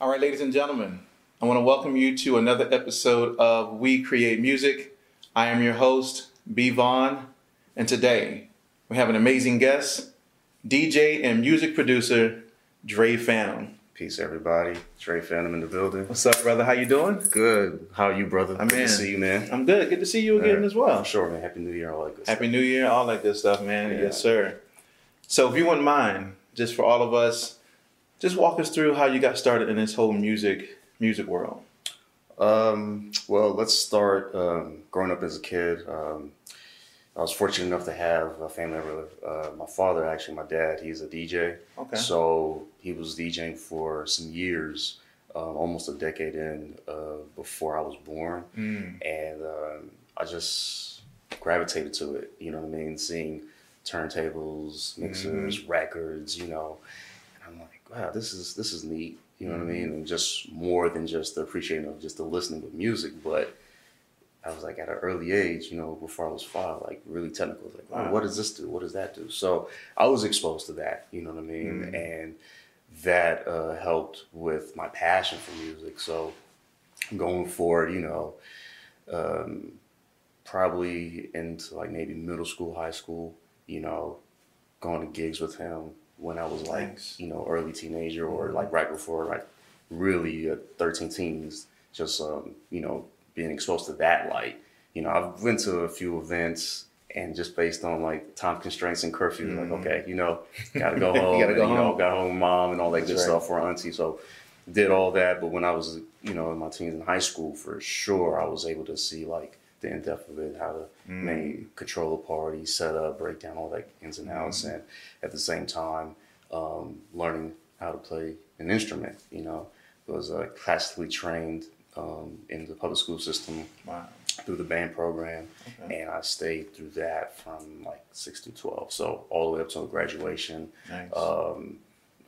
All right, ladies and gentlemen, I want to welcome you to another episode of We Create Music. I am your host, B. Vaughn, and today we have an amazing guest, DJ and music producer, Dre Phantom. Peace, everybody. Dre Phantom in the building. What's up, brother? How you doing? Good. How are you, brother? I'm good in. to see you, man. I'm good. Good to see you again Yeah, as well. For sure, man. Happy New Year, all that good Happy New Year, all that good stuff, man. Yeah. Yes, sir. So, if you wouldn't mind, just for all of us, just walk us through how you got started in this whole music music world. Um, well, let's start um, growing up as a kid. Um, I was fortunate enough to have a family member. Uh, my father, actually, my dad, he's a DJ. Okay. So he was DJing for some years, um, almost a decade in uh, before I was born. Mm. and um, I just gravitated to it. You know what I mean? Seeing turntables, mixers, records. You know, and I'm like, wow, this is this is neat. You know what I mean? And just more than just the appreciating of just the listening with music, but I was like at an early age, you know, before I was five, like really technical. Like, oh, Wow. what does this do? What does that do? So I was exposed to that. You know what I mean? Mhm. And that uh, helped with my passion for music. So going forward, you know, um, probably into like maybe middle school, high school, you know, going to gigs with him when I was like, Nice. you know, early teenager or like right before like really uh, 13 teens, just, um, you know, being exposed to that light. You know, I've been to a few events and just based on like time constraints and curfew, Mhm. like, okay, you know, gotta go home, gotta and, go you know, home. got home with mom and all that That's good right. stuff for auntie. So did all that, but when I was, you know, in my teens in high school, for sure, I was able to see like the in depth of it, how to Mm. make control a party, set up, break down all that ins and outs, Mm-hmm. and at the same time, um, learning how to play an instrument. You know, was uh, classically trained um, in the public school system Wow. through the band program, Okay. and I stayed through that from like six to twelve, so all the way up to graduation. Nice. Um,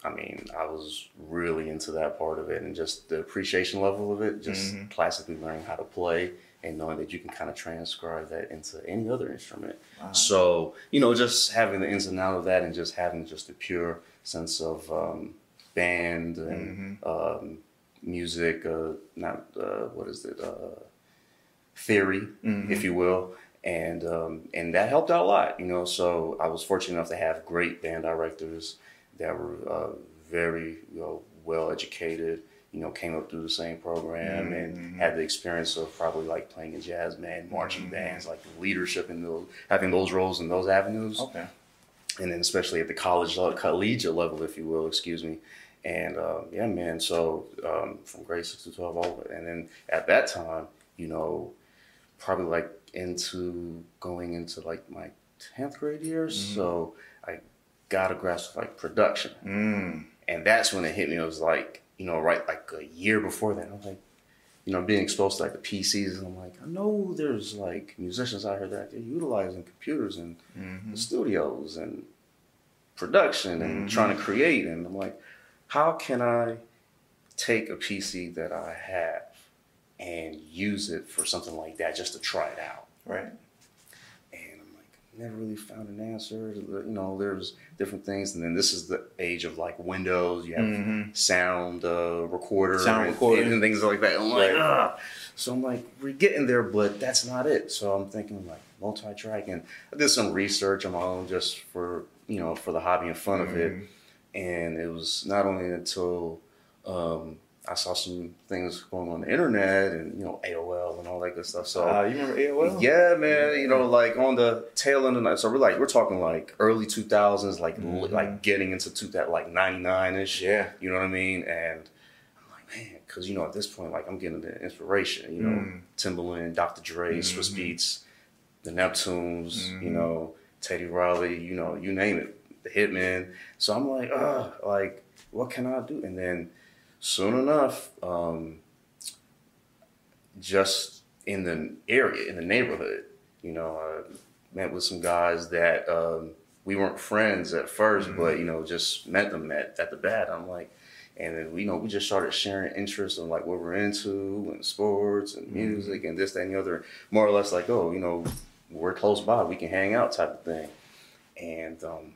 I mean, I was really into that part of it and just the appreciation level of it, just Mhm. classically learning how to play and knowing that you can kind of transcribe that into any other instrument. Wow. So, you know, just having the ins and out of that and just having just a pure sense of um, band and um, music, uh, not, uh, what is it, uh, theory, Mhm. if you will. And um, and that helped out a lot, you know. So I was fortunate enough to have great band directors that were uh, very you know, well educated. You know, came up through the same program Mhm. and had the experience of probably like playing in jazz band, marching Mhm. bands, like leadership in those, having those roles in those avenues Okay. and then especially at the college uh, collegiate level, if you will, excuse me. And uh, yeah, man. So um, from grade six to twelve, all and then at that time, you know, probably like into going into like my tenth grade year. So I got a grasp of like production, Mm. and that's when it hit me. It was like you know, right like a year before that, I was like. You know, being exposed to like the PCs, and I'm like, I know there's like musicians out here that they're utilizing computers and Mhm. the studios and production and Mhm. trying to create. And I'm like, how can I take a PC that I have and use it for something like that just to try it out? Right. And never really found an answer. You know, there's different things. And then this is the age of like Windows. You have Mhm. sound uh, recorder, Sound and, recorder. and things like that. I'm like, Right. So I'm like, we're getting there, but that's not it. So I'm thinking like multi-track, and I did some research on my own just for you know for the hobby and fun of it. Mhm. And it was not only until um, I saw some things going on the internet and you know AOL and all that good stuff. So Uh, you remember AOL? yeah, man. You know, like on the tail end of the night. So we're like, we're talking like early two thousands, like Mhm. like getting into two that like ninety nine ish. Yeah. You know what I mean? And I'm like, man, because you know at this point, like I'm getting the inspiration. You know, Mm. Timbaland, Dr. Dre, Swizz Mhm. Beatz, the Neptunes. You Mhm. know, Teddy Riley. You know, you name it, the Hitman. So I'm like, ah, like what can I do? And then soon enough, um, just in the area, in the neighborhood, you know, I met with some guys that um, we weren't friends at 1st but you know, just met them at, at the bat. I'm like, and then we you know we just started sharing interests in like what we're into and sports and music and this that and the other. More or less like, oh, you know, we're close by, we can hang out type of thing. And um,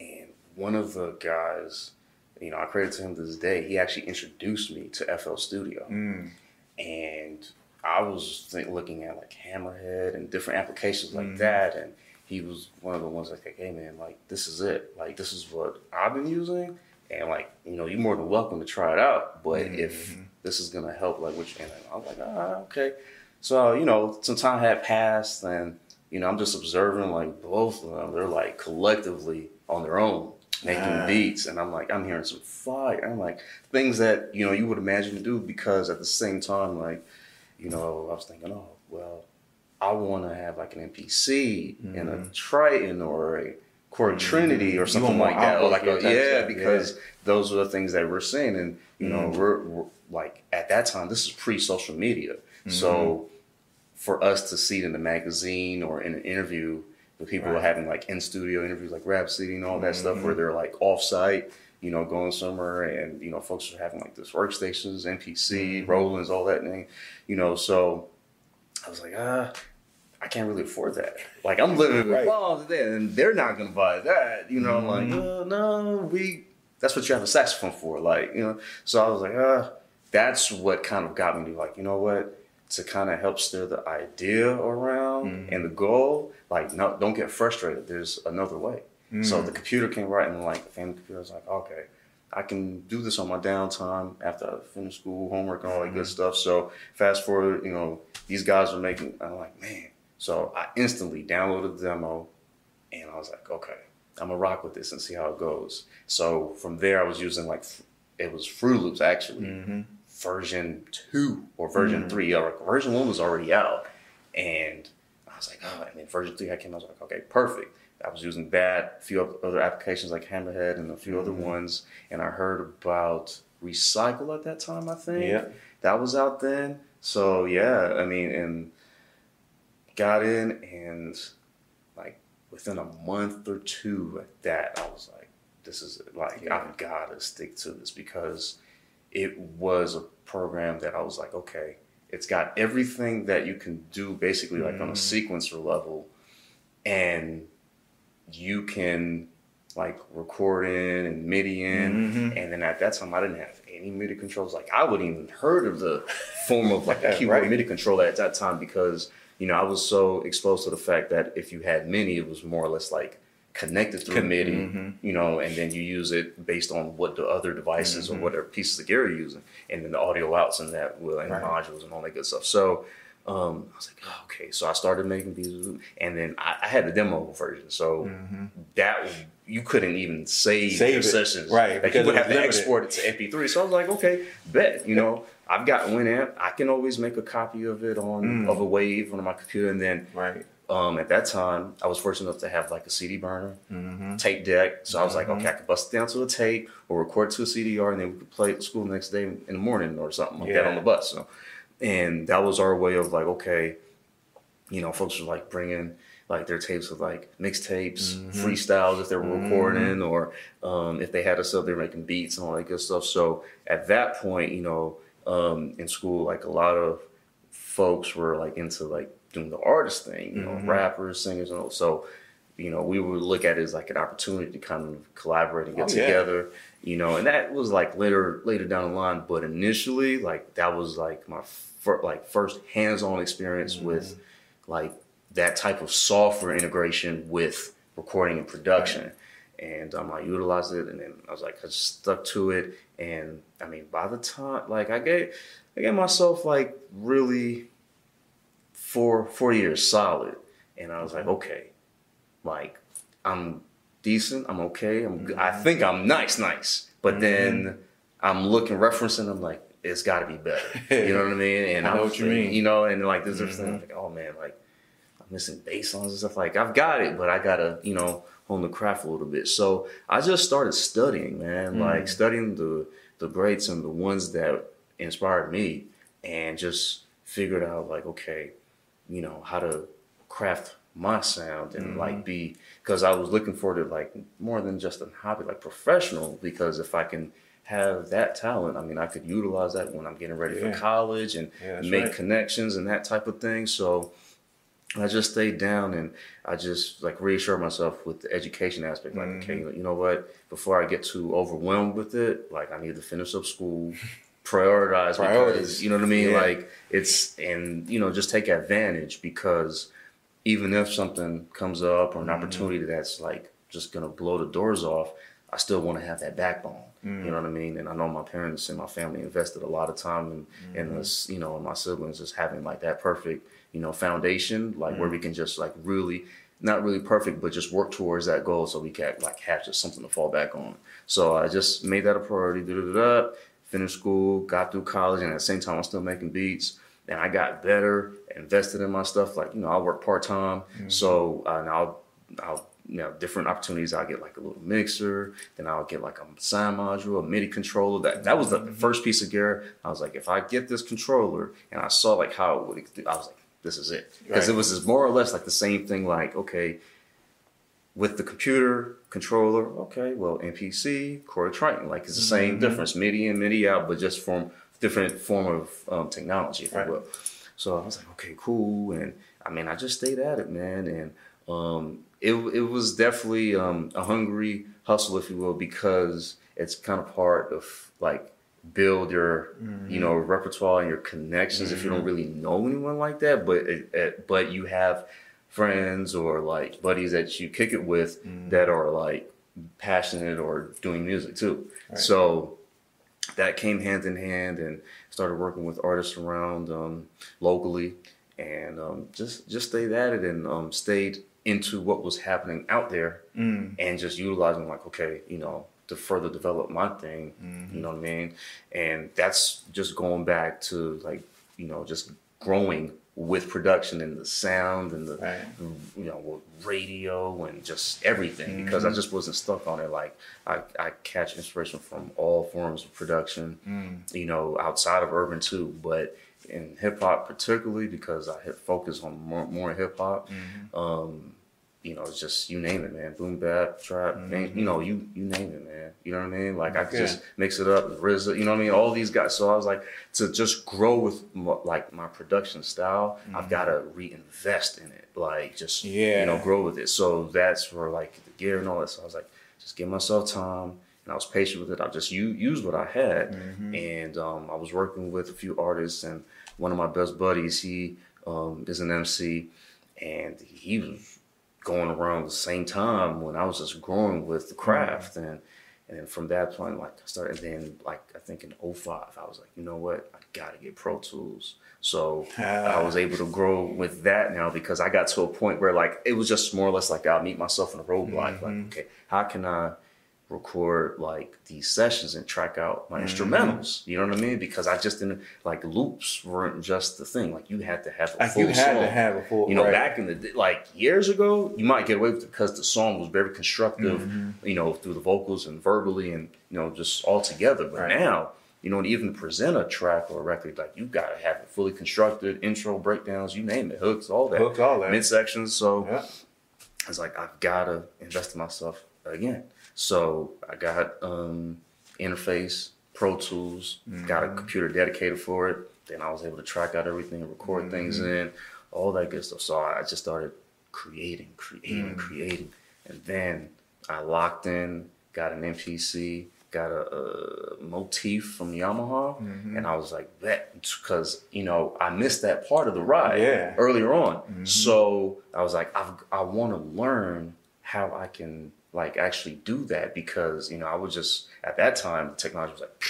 and one of the guys you know, I credit to him to this day. He actually introduced me to FL Studio, Mm. and I was think, looking at like Hammerhead and different applications like Mhm. that, and he was one of the ones like, hey man, like this is it, like this is what I've been using, and like you know, you're more than welcome to try it out, but if Mhm. this is gonna help, like which, and I was like, ah, okay. So you know, some time had passed, and you know, I'm just observing like both of them. They're like collectively on their own making Ah. beats, and I'm like, I'm hearing some fire. I'm like things that you know you would imagine to do because at the same time, like you know, I was thinking, oh well, I want to have like an MPC and a Mhm. Triton or a Korg Mhm. Trinity or something like that, or like a, yeah, stuff, because those are the things that we're seeing, and you know, Mhm. we're, we're like at that time, this is pre-social media, Mm-hmm. so for us to see it in the magazine or in an interview, the people Right. are having like in studio interviews, like Rhapsody and all that stuff, Mhm. where they're like off site, you know, going somewhere, and you know, folks are having like this workstations, MPC, Mhm. Roland's, all that thing, you know. So I was like, ah. I can't really afford that. Like I'm living with Right. moms and they're not gonna buy that. You know, I'm like, oh, no, we. That's what you have a saxophone for, like you know. So I was like, ah, that's what kind of got me to like, you know what, to kind of help steer the idea around Mhm. and the goal. Like, no, don't get frustrated. There's another way. So Mm. the computer came right, and like the family computer was like, okay, I can do this on my downtime after I finish school, homework, and all that Mhm. good stuff. So fast forward, you know, these guys are making. I'm like, man. So I instantly downloaded the demo, and I was like, okay, I'm gonna rock with this and see how it goes. So from there, I was using like it was Fruity Loops actually Mhm. Version two or version Mhm. three. Or version one was already out, and I was like, oh, and then version three I came. I was like, okay, perfect. I was using that, a few other applications like Hammerhead and a few other Mhm. ones, and I heard about Recycle at that time. I think Yeah. that was out then. So yeah, I mean, and got in and like within a month or two at that, I was like, this is it. like Yeah. I've got to stick to this because it was a program that I was like, okay, it's got everything that you can do basically like on a Mhm. sequencer level, and you can like record in and MIDI in. Mhm. And then at that time, I didn't have any MIDI controls. Like I wouldn't even heard of the form of like a keyboard right. MIDI controller at that time because you know I was so exposed to the fact that if you had MIDI, it was more or less like connected through MIDI. mhm. You know, and then you use it based on what the other devices Mhm. or whatever pieces of gear you're using, and then the audio outs and that will and Right. the modules and all that good stuff. So. Um, I was like, oh, okay. So I started making these, and then I, I had the demo version. So Mhm. that you couldn't even save, Save sessions. Right, Like because you would have to export it to MP3. So I was like, okay, bet. You know, I've got Winamp. I can always make a copy of it on Mm. of a wave on my computer. And then Right. Um, at that time, I was fortunate enough to have like a CD burner, Mhm. tape deck. So I was like, Mhm. okay, I could bust it down to a tape or record to a CDR, and then we could play it at school the next day in the morning or something like that on the bus. So, and that was our way of like, okay, you know, folks were like bringing like their tapes with like mixtapes, Mhm. freestyles if they were Mhm. recording, or um, if they had us up there making beats and all that good stuff. So at that point, you know, um, in school, like a lot of folks were like into like doing the artist thing, you know, Mhm. rappers, singers, and all. So, you know, we would look at it as like an opportunity to kind of collaborate and get Oh, yeah. together, you know, and that was like later later down the line. But initially, like that was like my fir- like first hands-on experience Mm-hmm. with like that type of software integration with recording and production. And um, I utilized it, and then I was like, I just stuck to it. And I mean, by the time, like, I gave, I gave myself like really four four years solid, and I was like, okay, like I'm decent, I'm okay, I'm good. I think I'm nice, nice. But then I'm looking, referencing, I'm like, it's got to be better. You know what I mean? And I know I'm- what you mean. You know, and like this Mhm. thing like, oh man, like I'm missing bass lines and stuff. Like I've got it, but I gotta, you know, hone the craft a little bit. So I just started studying, man, Mm. like studying the the greats and the ones that inspired me, and just figured out like, okay, you know, how to craft my sound and Mhm. like be because I was looking for it like more than just a hobby, like professional. Because if I can have that talent, I mean, I could utilize that when I'm getting ready Yeah. for college and Yeah, make right. connections and that type of thing. So I just stayed down and I just like reassured myself with the education aspect. Like, Mm-hmm. okay, you know what? Before I get too overwhelmed with it, like I need to finish up school, prioritize Priorities. because you know what I mean. Yeah. Like it's and you know just take advantage because even if something comes up or an Mm-hmm. opportunity that's like just gonna blow the doors off, I still want to have that backbone. Mm. You know what I mean? And I know my parents and my family invested a lot of time in, in Mm-hmm. this, you know, and my siblings just having like that perfect, you know, foundation, like Mm. where we can just like really, not really perfect, but just work towards that goal so we can like have just something to fall back on. So I just made that a priority. Da, da, da, da, finished school, got through college, and at the same time, I'm still making beats. And I got better, invested in my stuff. Like, you know, I work part time. So uh, now I'll, you know, different opportunities. I'll get like a little mixer, then I'll get like a sound module, a MIDI controller. That that was the first piece of gear. I was like, if I get this controller and I saw like how it would, I was like, this is it. Because Right. it was more or less like the same thing, like, okay, with the computer controller, okay, well, MPC, Korg Triton, like it's the same Mm-hmm. difference, MIDI in, MIDI out, but just from different form of um, technology, if Right. you will. So I was like, okay, cool, and I mean, I just stayed at it, man, and um, it it was definitely um, a hungry hustle, if you will, because it's kind of part of like build your you know repertoire and your connections if you don't really know anyone like that but it, it, but you have friends or like buddies that you kick it with that are like passionate or doing music too Right. so that came hand in hand and started working with artists around um, locally and um, just just stayed at it and um, stayed into what was happening out there Mm. and just utilizing like okay you know to further develop my thing Mm-hmm. you know what i mean and that's just going back to like you know just growing with production and the sound and the Right. you know radio and just everything because Mm-hmm. i just wasn't stuck on it like i, I catch inspiration from all forms of production Mm. you know outside of urban too but in hip-hop particularly because i hit focus on more, more hip-hop Mm-hmm. um you know, it's just you name it, man. Boom bap, trap, bang, you know, you you name it, man. You know what I mean? Like I could just mix it up, RZA, you know what I mean? All these guys. So I was like, to just grow with like my production style, I've got to reinvest in it, like just Yeah. you know, grow with it. So that's where like the gear and all that. So I was like, just give myself time. And I was patient with it. I just u- used what I had, and um, I was working with a few artists. And one of my best buddies, he um, is an MC, and he was going around the same time when I was just growing with the craft. Mm-hmm. And and then from that point like I started then like I think in 05 I was like you know what? I gotta get Pro Tools. So ah. I was able to grow with that now because I got to a point where like it was just more or less like I'll meet myself in a roadblock. Like mm-hmm. okay how can I record like these sessions and track out my instrumentals you know what I mean because I just didn't like loops weren't just the thing like you had to have a Like full you had to have a full. You know, right. back in the like years ago, you might get away with it because the song was very constructive, Mm-hmm. you know, through the vocals and verbally and, you know, just all together. But Right. now, you know, to even present a track or a record, like you got to have it fully constructed, intro, breakdowns, you name it, hooks, all that, Hooks, all that. midsections. So Yeah. it's like, I've got to invest in myself again. So I got um, interface, Pro Tools, got Mm-hmm. a computer dedicated for it. Then I was able to track out everything and record things Mm-hmm. in, all that good stuff. So I just started creating, creating, Mm. creating. And then I locked in, got an MPC, got a, a motif from Yamaha, Mm-hmm. and I was like, that, because, you know, I missed that part of the ride Yeah. earlier on. So I was like, I've, I want to learn how I can like actually do that because, you know, I was just, at that time, the technology was like,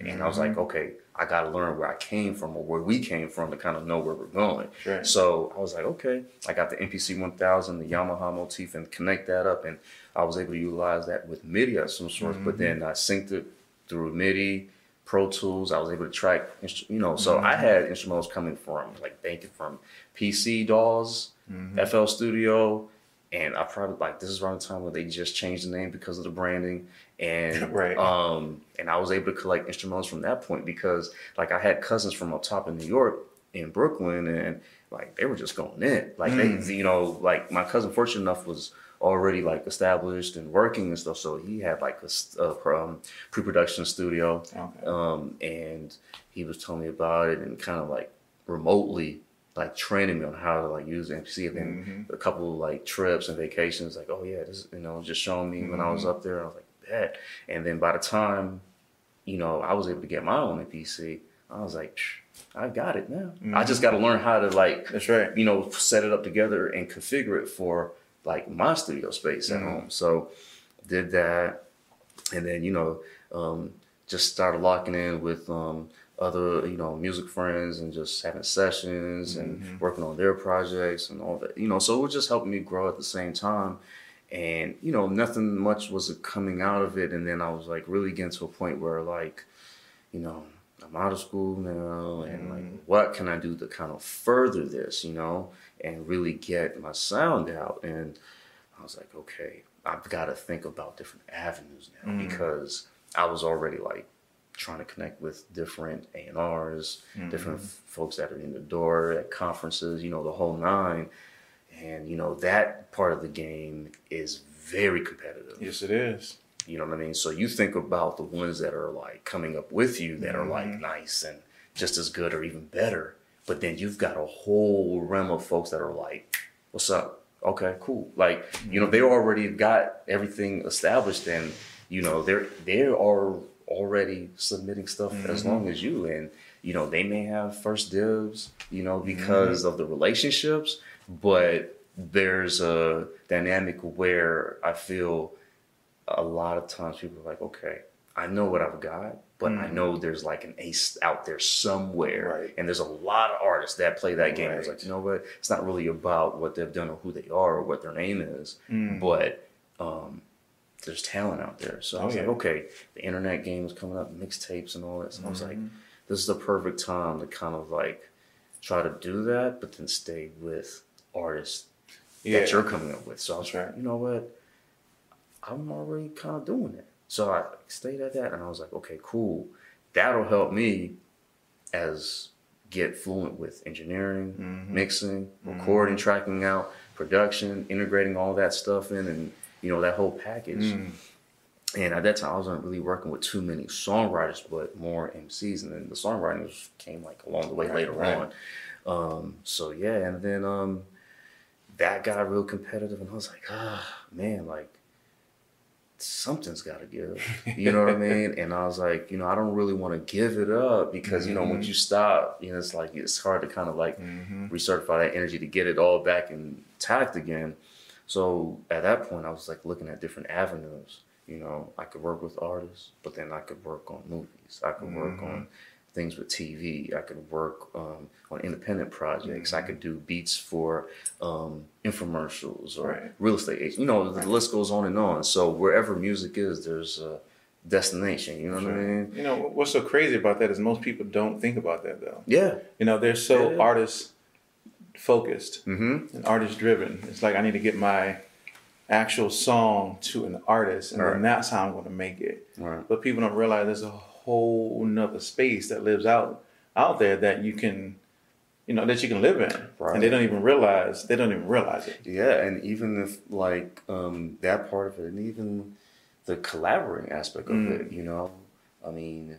and I was like, mm-hmm. okay, I got to learn where I came from or where we came from to kind of know where we're going. So I was like, okay, I got the MPC 1000, the Yamaha motif, and connect that up. And I was able to utilize that with MIDI of some sort. But then mm-hmm. I synced it through MIDI, Pro Tools. I was able to track, you know, so I mm-hmm. had instrumentals coming from, like, thinking from PC DAWs, FL Studio. And I probably like this is around the time where they just changed the name because of the branding, and Right. um, and I was able to collect instrumentals from that point because like I had cousins from up top in New York, in Brooklyn, and like they were just going in. Like Mm. they, you know, like my cousin, fortunate enough, was already like established and working and stuff, so he had like a, pro- um, pre-production studio, Okay. um, and he was telling me about it and kind of like remotely like training me on how to like use MPC. And then Mm-hmm. a couple of like trips and vacations, like, oh yeah, this you know, just showing me when I was Mm-hmm. up there. I was like, bet. And then by the time, you know, I was able to get my own MPC, I was like, "Psh, I got it now. I just got to learn how to like That's right. you know, set it up together and configure it for like my studio space at Mhm. home. So did that, and then you know, um, just started locking in with um, other you know music friends and just having sessions and mm-hmm. working on their projects and all that. You know, so it was just helping me grow at the same time. And you know, nothing much was coming out of it. And then I was like really getting to a point where like, you know, I'm out of school now, and like, mm-hmm. what can I do to kind of further this, you know, and really get my sound out? And I was like, okay, I've got to think about different avenues now mm-hmm. because I was already like trying to connect with different A and R's, mm-hmm. different f- folks that are in the door at conferences, you know, the whole nine. And you know that part of the game is very competitive. Yes, it is. You know what I mean? So you think about the ones that are like coming up with you that are like mm-hmm. nice and just as good or even better. But then you've got a whole realm of folks that are like, what's up? Okay, cool. Like, you know, they mm-hmm. already got everything established and, you know, they're they are already submitting stuff as mm-hmm. long as you. And, you know, they may have first dibs, you know, mm-hmm. because of the relationships, but there's a dynamic where I feel a lot of times people are like, okay, I know what I've got, but I mm-hmm. know there's like an ace out there somewhere. Right. And there's a lot of artists that play that game. It's Right. like, you know what? It's not really about what they've done or who they are or what their name is, mm. but um, there's talent out there. So I Oh, was like, okay, the internet game is coming up, mixtapes and all that. So I was like, Mm-hmm. this is the perfect time to kind of like try to do that, but then stay with artists Yeah. that you're coming up with. So I was That's like, you know what? I'm already kind of doing it. So I stayed at that and I was like, okay, cool. That'll help me as get fluent with engineering, Mm-hmm. mixing, recording, tracking out, production, integrating all that stuff in and you know, that whole package. Mm. And at that time, I wasn't really working with too many songwriters, but more MCs. And then the songwriting came like along the way Right, later right. on. Um, so yeah, and then um, that got real competitive, and I was like, ah, man, like something's got to give. You know what I mean? And I was like, you know, I don't really want to give it up because you know Mm-hmm. once you stop, you know, it's like it's hard to kind of like Mm-hmm. recertify that energy to get it all back intact again. So at that point, I was like looking at different avenues. You know, I could work with artists, but then I could work on movies. I could work Mm-hmm. on things with TV. I could work um, on independent projects. I could do beats for um, infomercials or Mm-hmm. Right. real estate agents. You know, the list goes on and on. So wherever music is, there's a destination. You know what I mean? You know what's so crazy about that is most people don't think about that though. Yeah. You know, they're so Yeah. artist focused Mm-hmm. and artist driven. It's like I need to get my actual song to an artist, and Right. then that's how I'm going to make it. Right. But people don't realize there's a whole nother space that lives out out there that you can, you know, that you can live in, Right. and they don't even realize they don't even realize it. Yeah, and even if like um, that part of it, and even the collaborating aspect of Mm. it, you know, I mean,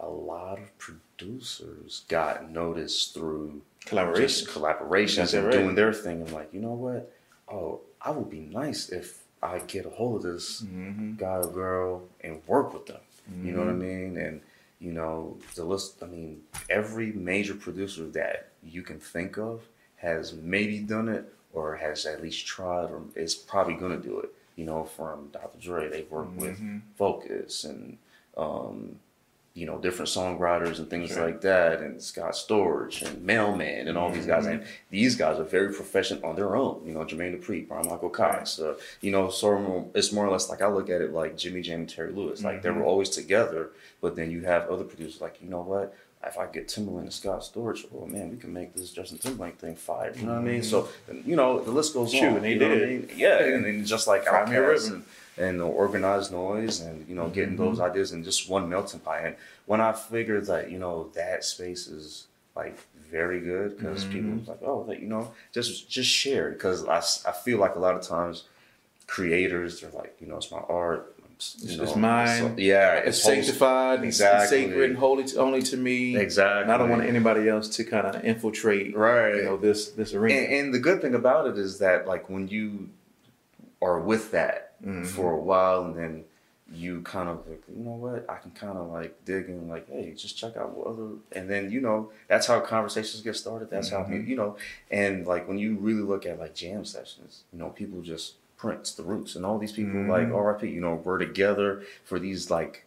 a lot of producers got noticed through Collaboration. just collaborations That's and right. doing their thing. I'm like, you know what? Oh, I would be nice if I get a hold of this Mm-hmm. guy or girl and work with them. You know what I mean? And you know, the list. I mean, every major producer that you can think of has maybe done it or has at least tried or is probably going to do it. You know, from Dr. Dre, they've worked Mm-hmm. with Focus and um, you know different songwriters and things Sure. like that, and Scott Storch and Mailman and all these guys. And these guys are very proficient on their own. You know, Jermaine Dupri, Bryan Michael Cox. Uh, you know, so it's more or less like I look at it like Jimmy Jam and Terry Lewis. Like they were always together, but then you have other producers like you know what. If I get Timbaland and Scott Storch, oh man, we can make this Justin Timberlake thing fire. You know what I mean? So, you know, the list goes Shoot, on. and they you know what I did. mean? Yeah, and then just like Cry me a Outkast and, and the organized noise and you know getting Mm-hmm. those ideas in just one melting pot. And when I figured that you know that space is like very good because Mm-hmm. people was like oh like you know just just share because I, I feel like a lot of times creators they're like you know it's my art I'm It's, you mine. so- yeah, it's host- sanctified, it's Exactly. sacred, and holy to, only to me. Exactly. And I don't want anybody else to kind of infiltrate, Right. you know, this this arena. And, and the good thing about it is that like when you are with that Mhm. for a while and then you kind of like, you know what, I can kind of like dig in like, hey, just check out what other, and then you know that's how conversations get started. That's how Mhm. you know, and like when you really look at like jam sessions, you know, people just Prince, the Roots, and all these people Mhm. like R.I.P. You know, were together for these like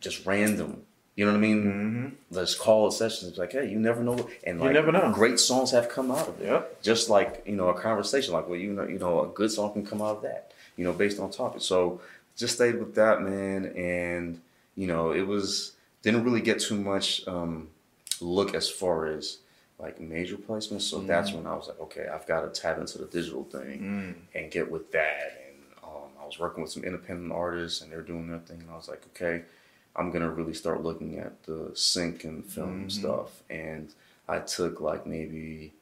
just random. You know what I mean? hmm let's call it sessions. It's like, hey, you never know, and You like, never know. Great songs have come out of it. Yep. Just like you know, a conversation, like well, you know, you know, a good song can come out of that. You know, based on topic. So just stayed with that man, and you know, it was didn't really get too much um, look as far as like major placements. So that's Mm. when I was like, okay, I've got to tap into the digital thing Mm. and get with that. And um, I was working with some independent artists, and they're doing their thing. And I was like, okay, I'm gonna really start looking at the sync and film Mhm. stuff. And I took like maybe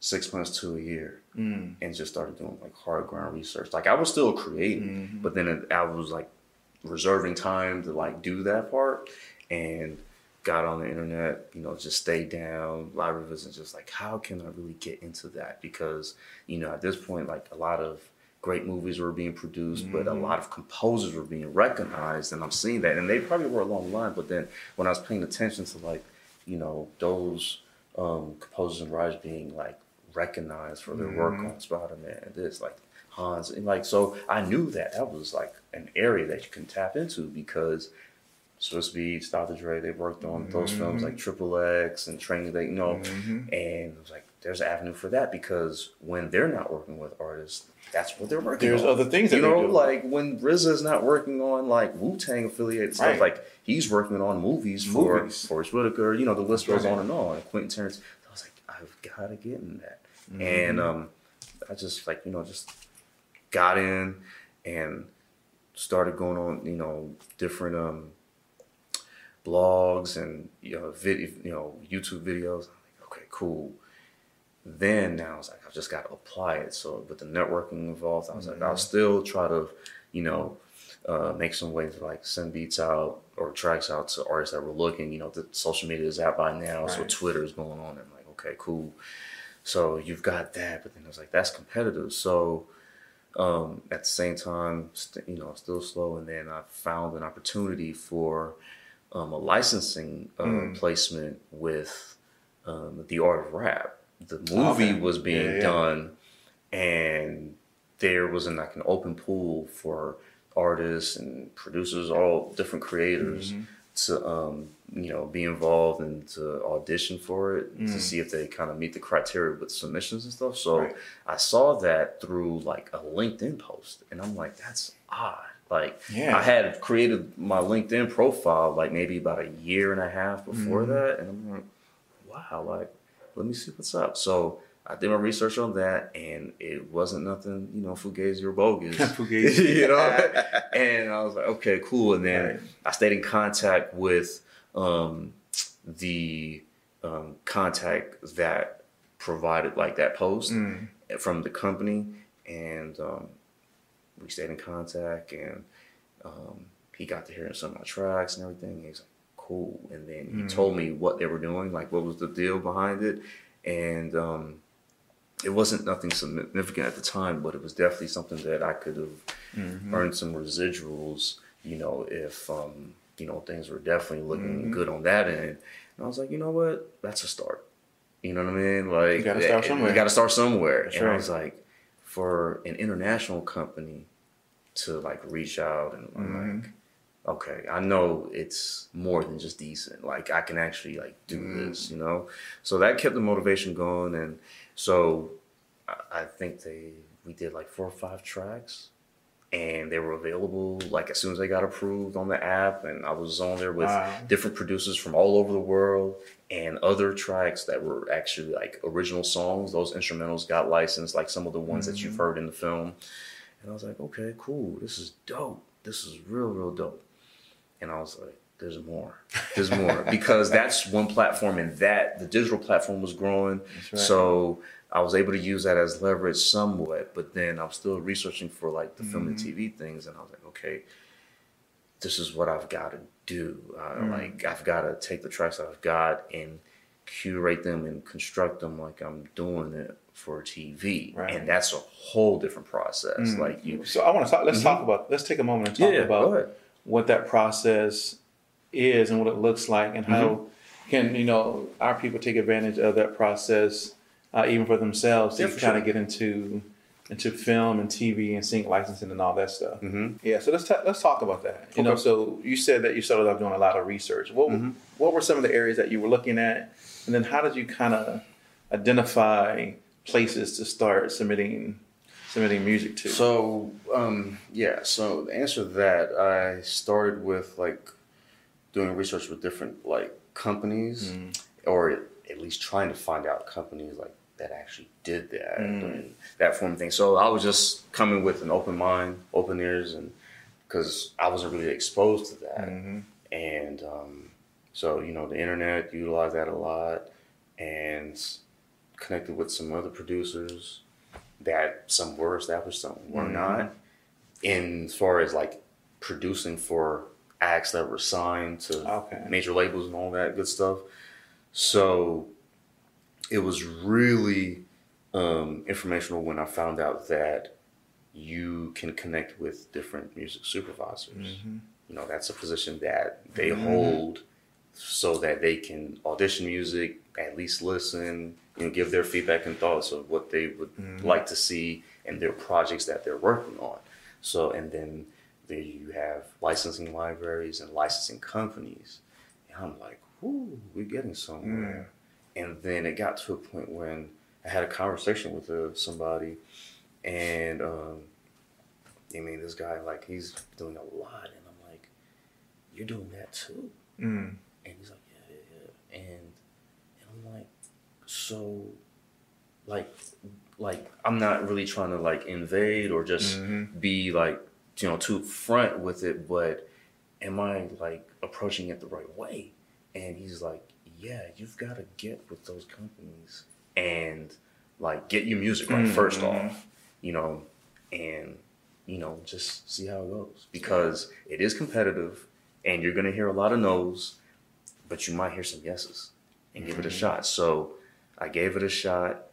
six months to a year Mm. and just started doing like hard ground research. Like I was still creating, Mhm. but then it, I was like reserving time to like do that part and got on the internet, you know, just stayed down, library visits, just like how can I really get into that? Because, you know, at this point, like a lot of great movies were being produced, but a Mhm. lot of composers were being recognized and I'm seeing that. And they probably were along the line, but then when I was paying attention to like, you know, those um, composers and writers being like recognized for their work Mhm. on Spider-Man and this, like Hans, and like so, I knew that that was like an area that you can tap into because Swizz Beatz, Dr. Dre, they worked on those films like Triple X and Training Day, you know, Mhm. and it was like there's an avenue for that because when they're not working with artists, that's what they're working on. There's on. other things that you know, like when RZA's not working on like Wu Tang affiliated stuff, Right. like he's working on movies, for Movies. Forest Whitaker. You know, the list goes Right. on and on. And Quentin Tarantino. I was like, I've got to get in that, Mhm. and um, I just like you know just got in and started going on you know different um blogs and you know video you know YouTube videos. I'm like, okay, cool. Then now I was like, I've just got to apply it. So with the networking involved, I was like, I'll Mhm. still try to, you know, uh, make some ways to like send beats out or tracks out to artists that were looking. You know, the social media is out by now, so Twitter is going on. And I'm like, okay, cool. So you've got that, but then I was like, that's competitive. So um, at the same time, st- you know, still slow. And then I found an opportunity for um, a licensing uh, Mm. placement with um, the art of rap. The movie Okay. was being Yeah, yeah. done, and there was an, like an open pool for artists and producers, all different creators, Mhm. to um, you know be involved and to audition for it to Mm. see if they kind of meet the criteria with submissions and stuff. So Right. I saw that through like a LinkedIn post, and I'm like, that's odd. Like Yeah. I had created my LinkedIn profile like maybe about a year and a half before Mhm. that, and I'm like, wow, like let me see what's up. So I did my research on that, and it wasn't nothing, you know, fugazi or bogus. Fugazi. you know, and I was like, okay, cool. And then Right. I stayed in contact with um, the um, contact that provided like that post Mm. from the company, and um, we stayed in contact, and um, he got to hear some of my tracks and everything. He's like, cool, and then he Mm. told me what they were doing, like what was the deal behind it, and um, it wasn't nothing significant at the time, but it was definitely something that I could have Mhm. earned some residuals, you know, if um, you know things were definitely looking Mhm. good on that end. And I was like, you know what, that's a start. You know what I mean? Like You gotta start eh, somewhere. You got to start somewhere. That's and I was like, for an international company to like reach out and I'm Mhm. like, okay, I know it's more than just decent. Like I can actually like do Mhm. this, you know. So that kept the motivation going, and so I, I think they we did like four or five tracks, and they were available like as soon as they got approved on the app, and I was on there with Wow. different producers from all over the world and other tracks that were actually like original songs. Those instrumentals got licensed, like some of the ones that you've Mhm. heard in the film. And I was like, okay, cool. This is dope. This is real, real dope. And I was like, there's more. There's more. because that's one platform and that the digital platform was growing. Right. So I was able to use that as leverage somewhat, but then I was still researching for like the film and Mm-hmm. TV things, and I was like, okay, this is what I've got to do. Uh, Mm. Like I've got to take the tracks that I've got and curate them and construct them like I'm doing it for TV, Right. and that's a whole different process. Mm. Like you, So I want to talk. Let's talk about. Let's take a moment and talk Mm-hmm. yeah, about. What that process is and what it looks like, and how Mm-hmm. can you know our people take advantage of that process, uh, even for themselves, to for kind sure. of get into into film and TV and sync licensing and all that stuff. hmm Yeah, so let's ta- let's talk about that. You know, so you said that you started off doing a lot of research. What Mhm. what were some of the areas that you were looking at, and then how did you kind of identify places to start submitting submitting music to? So, um, yeah. So the answer to that, I started with like doing research with different like companies, Mm. or at least trying to find out companies like that actually did that Mm. and that form of thing. So I was just coming with an open mind, open ears, and because I wasn't really exposed to that, Mhm. and um, so you know the internet utilized that a lot, and connected with some other producers that some were established, some were Mhm. not. In as far as like producing for acts that were signed to Okay. major labels and all that good stuff. So it was really um, informational when I found out that you can connect with different music supervisors. Mhm. You know, that's a position that they Mhm. hold so that they can audition music, at least listen, know, give their feedback and thoughts of what they would Mhm. like to see in their projects that they're working on. So, and then there you have licensing libraries and licensing companies. And I'm like, whoo, we're getting somewhere. And then it got to a point when I had a conversation with uh, somebody, and um, I mean, this guy, like, he's doing a lot. And I'm like, you're doing that too? Mm. And he's like, yeah, yeah, yeah. And, and so, like, like I'm not really trying to like invade or just Mhm. be like, you know, too front with it, but am I like approaching it the right way? And he's like, yeah, you've got to get with those companies and like get your music right Mhm. first off, you know, and you know, just see how it goes because it is competitive and you're gonna hear a lot of no's, but you might hear some yeses and give it a Mhm. shot. So I gave it a shot,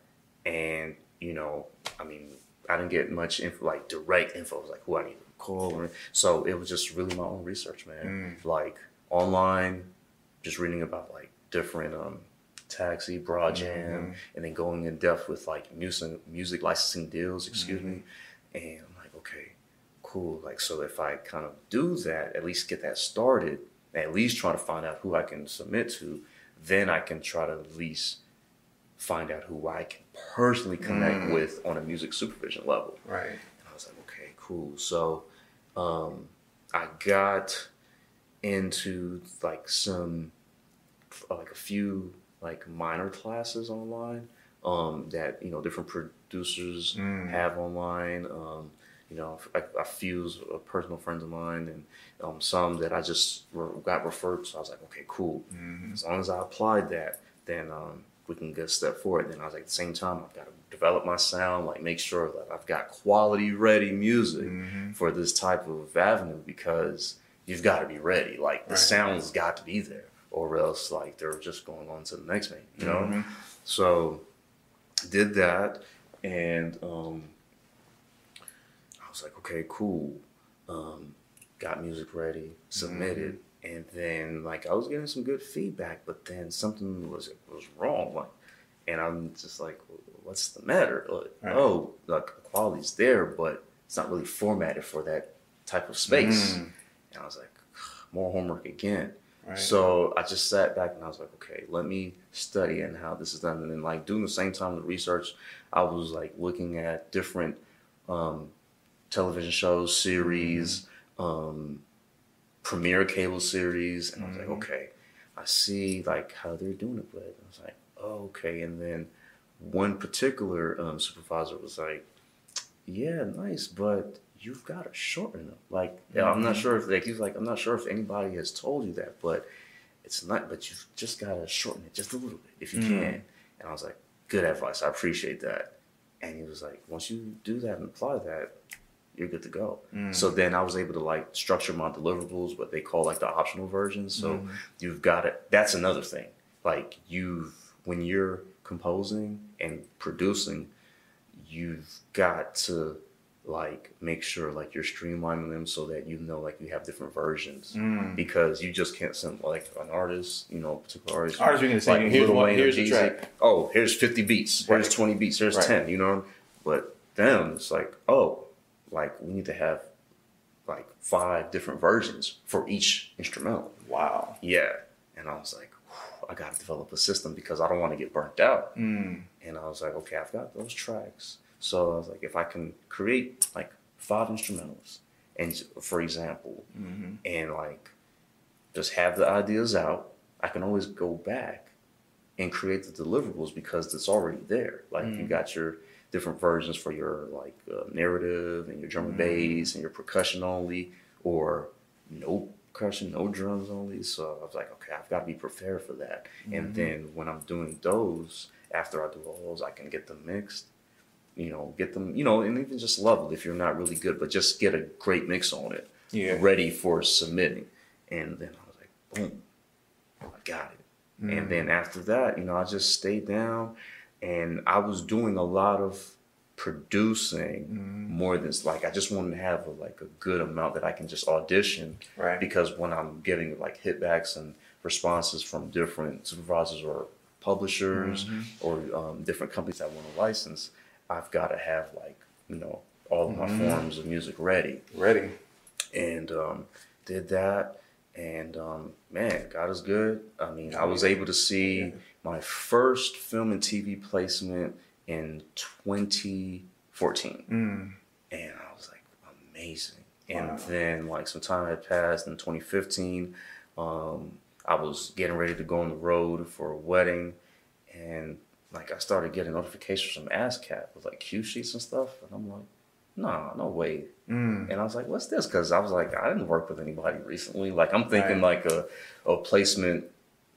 and you know, I mean, I didn't get much info, like direct info, like who I need to call, or, so it was just really my own research, man. Like online, just reading about like different um taxi, Broadjam, Mhm. and then going in depth with like music music licensing deals, excuse me. And I'm like, okay, cool. Like, so if I kind of do that, at least get that started, at least try to find out who I can submit to, then I can try to at least find out who I can personally connect Mm. with on a music supervision level. Right. And I was like, okay, cool. So um, I got into like some, like a few like minor classes online um, that you know different producers Mm. have online. Um, you know, a few uh, personal friends of mine, and um, some that I just re- got referred. So I was like, okay, cool. Mhm. As long as I applied that, then um, we can go a step forward. Then I was like, at the same time, I've got to develop my sound, like make sure that I've got quality ready music Mhm. for this type of avenue because you've got to be ready. Like the Right. sound's got to be there, or else like they're just going on to the next thing, you know. Mhm. So did that, and um, I was like, okay, cool. Um, got music ready, submitted, and then like I was getting some good feedback, but then something was was wrong. Like, and I'm just like, what's the matter? Like, Right. Oh, like the quality's there, but it's not really formatted for that type of space. Mm. And I was like, more homework again. Right. So I just sat back and I was like, okay, let me study and how this is done. And then like doing the same time the research, I was like looking at different um, television shows, series, um, premiere cable series, and I was like, Mhm. okay, I see like how they're doing it, but I was like, oh, okay. And then one particular um, supervisor was like, yeah, nice, but you've got to shorten it. Like, yeah, I'm not Mhm. sure if like he's like, I'm not sure if anybody has told you that, but it's not. But you've just got to shorten it just a little bit if you Mhm. can. And I was like, good advice. I appreciate that. And he was like, once you do that and apply that, you're good to go. Mm. So then I was able to like structure my deliverables, what they call like the optional versions. So mm. you've got it. That's another thing. Like you've when you're composing and producing, you've got to like make sure like you're streamlining them so that you know like you have different versions mm. because you just can't send like an artist, you know, a particular artist. Artists we can say, like here's one- here's the track. Oh, here's 50 beats. Here's 20 beats. Here's Right. 10, you know? But them, it's like, oh, like we need to have like five different versions for each instrumental. Wow. Yeah. And I was like, I got to develop a system because I don't want to get burnt out. Mm. And I was like, okay, I've got those tracks. So I was like, if I can create like five instrumentals, and for example, Mm-hmm. and like just have the ideas out, I can always go back and create the deliverables because it's already there. Like you got your different versions for your like uh, narrative and your drum and mm-hmm. bass and your percussion only, or no percussion, no drums only. So I was like, okay, I've got to be prepared for that. And mm-hmm. then when I'm doing those, after I do all those, I can get them mixed. You know, get them, you know, and even just leveled if you're not really good, but just get a great mix on it Yeah. ready for submitting. And then I was like, boom, I got it. And mm-hmm. then after that, you know, I just stayed down and I was doing a lot of producing more than like I just wanted to have a, like a good amount that I can just audition Right. because when I'm getting like hitbacks and responses from different supervisors or publishers or um, different companies that want a license, I've got to have like you know all of my forms of music ready Ready. and um, did that. And um, man, God is good. I mean, I was able to see my first film and TV placement in 2014, Mm. and I was like, amazing. And then, like, some time had passed in 2015. Um, I was getting ready to go on the road for a wedding, and like, I started getting notifications from ASCAP with like cue sheets and stuff, and I'm like, no, no way. Mm. And I was like, what's this? Because I was like, I didn't work with anybody recently. Like, I'm thinking like a, a placement,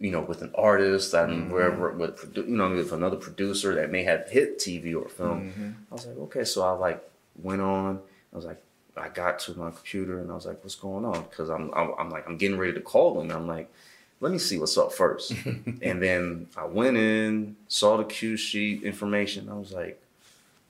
you know, with an artist and mm-hmm. wherever, with, you know, with another producer that may have hit TV or film. Mm-hmm. I was like, okay. So I like went on. I was like, I got to my computer and I was like, what's going on? Because I'm, I'm, I'm like, I'm getting ready to call them. I'm like, let me see what's up first. and then I went in, saw the cue sheet information. I was like,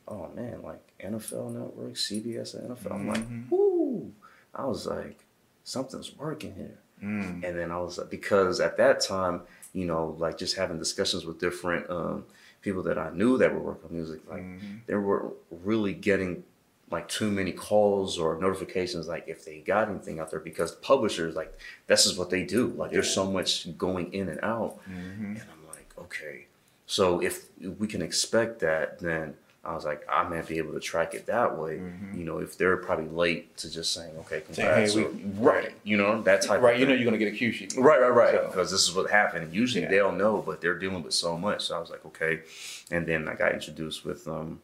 oh man, like NFL Network, CBS NFL. I'm like, mm-hmm. whoo. I was like, something's working here. Mm. And then I was like, because at that time, you know, like just having discussions with different um, people that I knew that were working on music, like they were really getting like too many calls or notifications like if they got anything out there because publishers like this is what they do. Like there's so much going in and out. And i'm like okay. So if we can expect that then i was like i might be able to track it that way you know if they're probably late to just saying okay congrats hey, or- right you know that type Right. You know you're gonna get a cue sheet. Right, right, right. So- Because this is what happened. Usually Yeah. they don't know, but they're dealing with so much. So I was like, okay. And then I got introduced with um,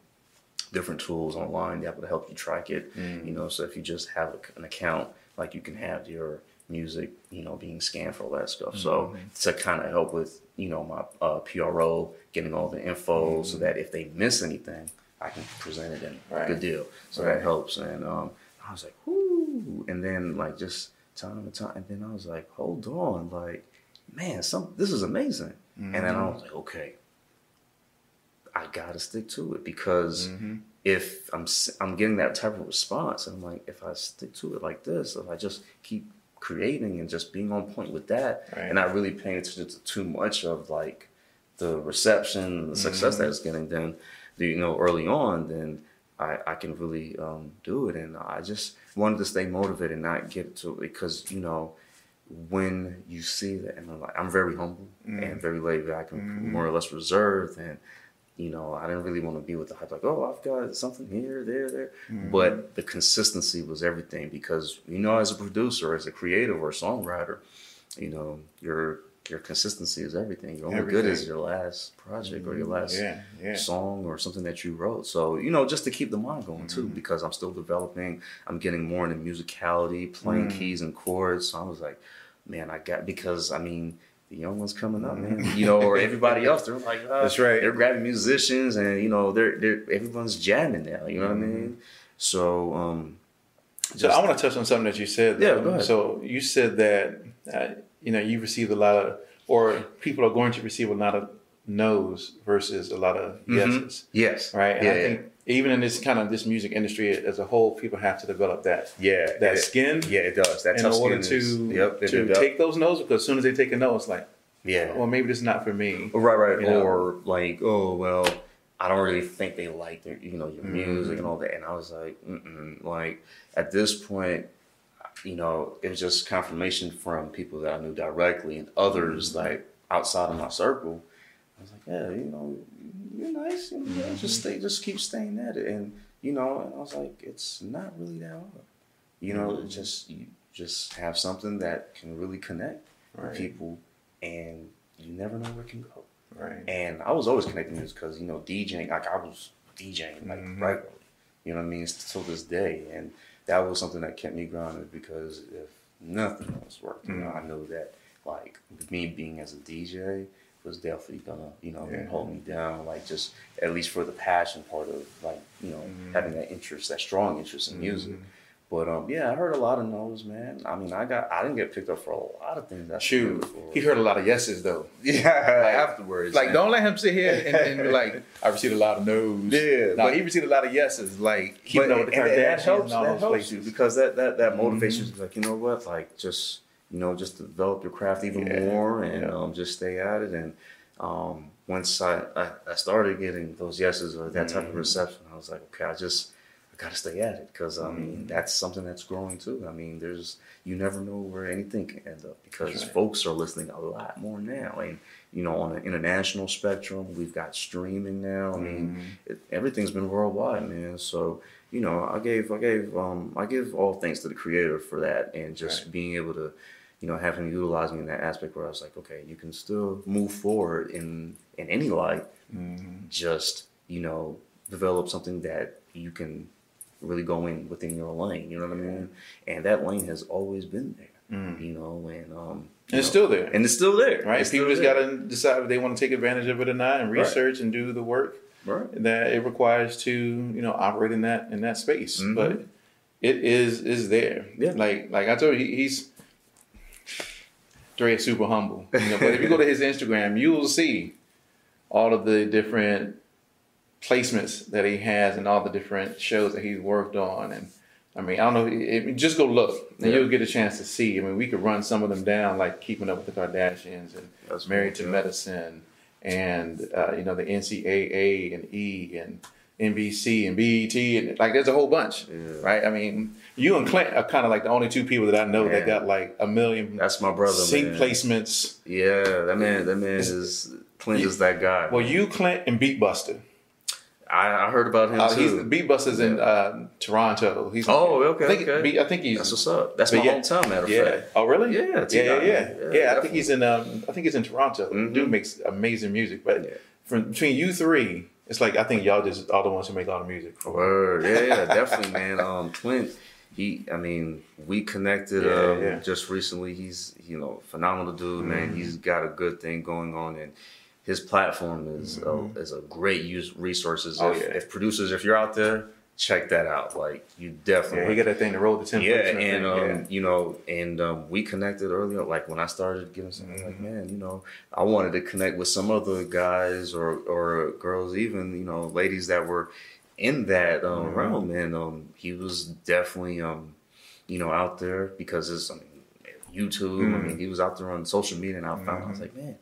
different tools online that would help you track it. Mm. You know, so if you just have a, an account, like you can have your music, you know, being scanned for all that stuff. So Mm-hmm. to kind of help with, you know, my uh, PRO, getting all the info, so that if they miss anything, I can present it in Mm-hmm. Right. good deal. So Right. that helps. And um, I was like, whoo. And then like just time and time. And then I was like, hold on, like, man, some this is amazing. And then I was like, okay, I gotta stick to it because Mm-hmm. if I'm I'm getting that type of response, and I'm like, if I stick to it like this, if I just keep creating and just being on point with that, Right. and not really paying attention to too much of like the reception, and the success Mm-hmm. that it's getting, then you know early on, then I, I can really um, do it. And I just wanted to stay motivated and not get to it because you know when you see that, and I'm like, I'm very humble and very laid back and more or less reserved, and you know, I didn't really want to be with the hype, like, oh, I've got something here, there, there. But the consistency was everything because, you know, as a producer, as a creative or songwriter, you know, your your consistency is everything. You're only good as your last project or your last Yeah. Yeah. song or something that you wrote. So, you know, just to keep the mind going too, Mm-hmm. because I'm still developing, I'm getting more into musicality, playing Mm. keys and chords. So I was like, man, I got, because I mean, the young ones coming up, man. You know, or everybody else, they're like, uh, That's right. They're grabbing musicians, and you know, they're they're everyone's jamming now. You know what I mean? So, um, So I want to touch on something that you said. Yeah, go ahead. So you said that uh, you know you received a lot of, or people are going to receive a lot of no's versus a lot of Mhm. yeses, yes, right? And Yeah, I think even in this kind of this music industry as a whole, people have to develop that yeah, that it- skin yeah, it does. That in tough order skin to is- yep, to develop- take those notes because as soon as they take a note, it's like, yeah, well, maybe this is not for me. Right, right. You know? Or like, oh well, I don't really think they like their, you know, your Mhm. music and all that. And I was like, Mm-mm. like at this point, you know, it was just confirmation from people that I knew directly and others Mm-hmm. like outside of my circle. I was like, yeah, you know, you're nice. You know, Mm-hmm. just stay, just keep staying at it. And you know, and I was like, it's not really that hard. You know, Mhm. just you just have something that can really connect with people, and you never know where it can go. right. And I was always connecting this because you know DJing, like I was DJing like Mhm. regularly. You know what I mean? Till this day, and that was something that kept me grounded because if nothing else worked, you know, Mhm. I knew that like me being as a DJ was definitely gonna you know Yeah. hold me down, like just at least for the passion part of like you know Mhm. having that interest, that strong interest in music. Mhm. But um, yeah, I heard a lot of no's, man. I mean, I got I didn't get picked up for a lot of things. I Shoot, he heard a lot of yeses though. yeah, Like- afterwards. Like, man. don't let him sit here and, and be like, I received a lot of no's. Yeah, no, but- he received a lot of yeses. Like keeping But- up with the and- and that helps, that helps you because that that that motivates Mhm. you like you know what like just you know just develop your craft even Yeah, more and yeah. um, just stay at it and um, once I, I I started getting those yeses or that type of Mhm. reception I was like okay I just I gotta stay at it because I mean Mhm. that's something that's growing too I mean there's you never know where anything can end up because right. folks are listening a lot more now and you know on an international spectrum we've got streaming now I mean Mhm. it, everything's been worldwide, man. So you know, I gave, I gave, um, I give all thanks to the creator for that, and just Right. being able to, you know, have him utilize me in that aspect where I was like, okay, you can still move forward in in any light, Mhm. just you know, develop something that you can really go in within your lane. You know what I mean? And that lane has always been there. Mhm. You know, and um, And it's know, still there. and it's still there, right? It's People just got to decide if they want to take advantage of it or not, and Right. research and do the work right. that it requires to you know operate in that in that space. Mhm. But it is is there. Yeah. Like like I told you, he, he's Dre is super humble. You know, but if you go to his Instagram, you will see all of the different placements that he has and all the different shows that he's worked on and. I mean, I don't know. It, it- just go look, and Yeah. you'll get a chance to see. I mean, we could run some of them down, like Keeping Up with the Kardashians and That's Married cool, to yeah. Medicine, and uh, you know the NCAA and E and NBC and BET, and like there's a whole bunch, Yeah. right? I mean, you and Clint are kind of like the only two people that I know that got like a million That's my brother. sync placements. Yeah, that man, that man is Clint is that guy. Well, man. you, Clint, and Beatbuster. I, I heard about him Uh, he's too. Beatbuster's in uh, Toronto. He's Oh, okay, I think, okay. Be- I think he's That's what's up. That's my yeah, hometown, matter of yeah. fact. Oh, really? Yeah, yeah, yeah, yeah. Yeah, Yeah, I think he's in. Um, I think he's in Toronto. Mhm. Dude makes amazing music, but Yeah. from between you three, it's like I think y'all just all the ones who make all the music. Word, yeah, yeah, definitely, man. Um, Clint, he, I mean, we connected Yeah, um, yeah. just recently. He's, you know, phenomenal dude, man. Mhm. He's got a good thing going on, and his platform is Mhm. a, is a great use resources. Oh, if, yeah. if producers, if you're out there, check that out. Like, you definitely. Yeah, he got that thing to roll the ten. yeah, and um, yeah. you know, and um, we connected earlier. Like when I started getting something, like Mhm. man, you know, I wanted to connect with some other guys or or girls, even you know, ladies that were in that um, Mhm. realm. And um, he was definitely um, you know, out there because it's I mean, YouTube. I Mhm. mean, he was out there on social media, and I found I was Mhm. like, man.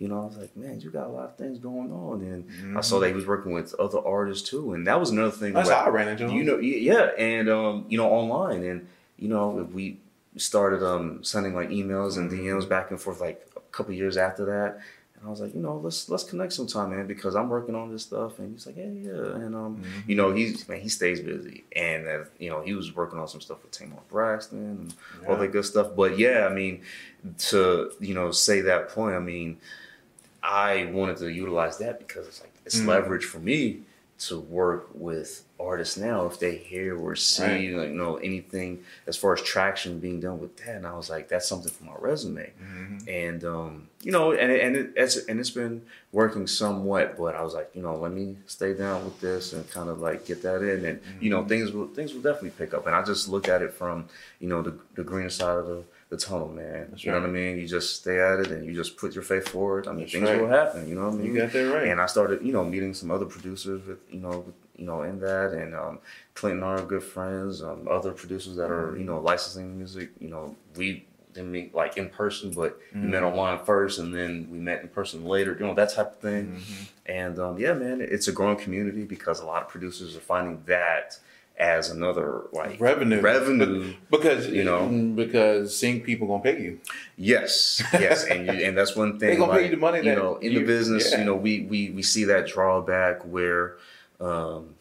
You know, I was like, man, you got a lot of things going on, and I Mhm. saw that he was working with other artists too, and that was another thing. That's how I ran into him. you know, yeah, and um, you know, online, and you know, we started um sending like emails and Mhm. DMs back and forth like a couple years after that, and I was like, you know, let's let's connect sometime, man, because I'm working on this stuff, and he's like, yeah, yeah, and um, Mhm. you know, he's man, he stays busy, and uh, you know, he was working on some stuff with Tamar Braxton and all that good stuff, but yeah, I mean, to you know, say that point, I mean, I wanted to utilize that because it's like it's Mm. leverage for me to work with artists now if they hear or see Right. like you know anything as far as traction being done with that and i was like that's something for my resume Mm-hmm. and um you know and and it, it's and it's been working somewhat but i was like you know let me stay down with this and kind of like get that in and you Mm-hmm. know things will things will definitely pick up and i just look at it from you know the, the greener side of the the tunnel, man. That's you know what I mean? You just stay at it and you just put your faith forward. I mean, That's things right. will happen. You know what I mean? You got that right. And I started, you know, meeting some other producers with, you know, with, you know, in that, and um, Clinton are good friends. Um, other producers that are, you know, licensing music. You know, we didn't meet like in person, but we met online first, and then we met in person later. You know, that type of thing. Mm-hmm. And um, yeah, man, it's a growing community because a lot of producers are finding that as another like revenue revenue. because You know. because seeing people gonna pay you Yes, yes, and you, and that's one thing. They gonna pay you the money you know in you- the business. yeah. You know, we we we see that drawback where, um,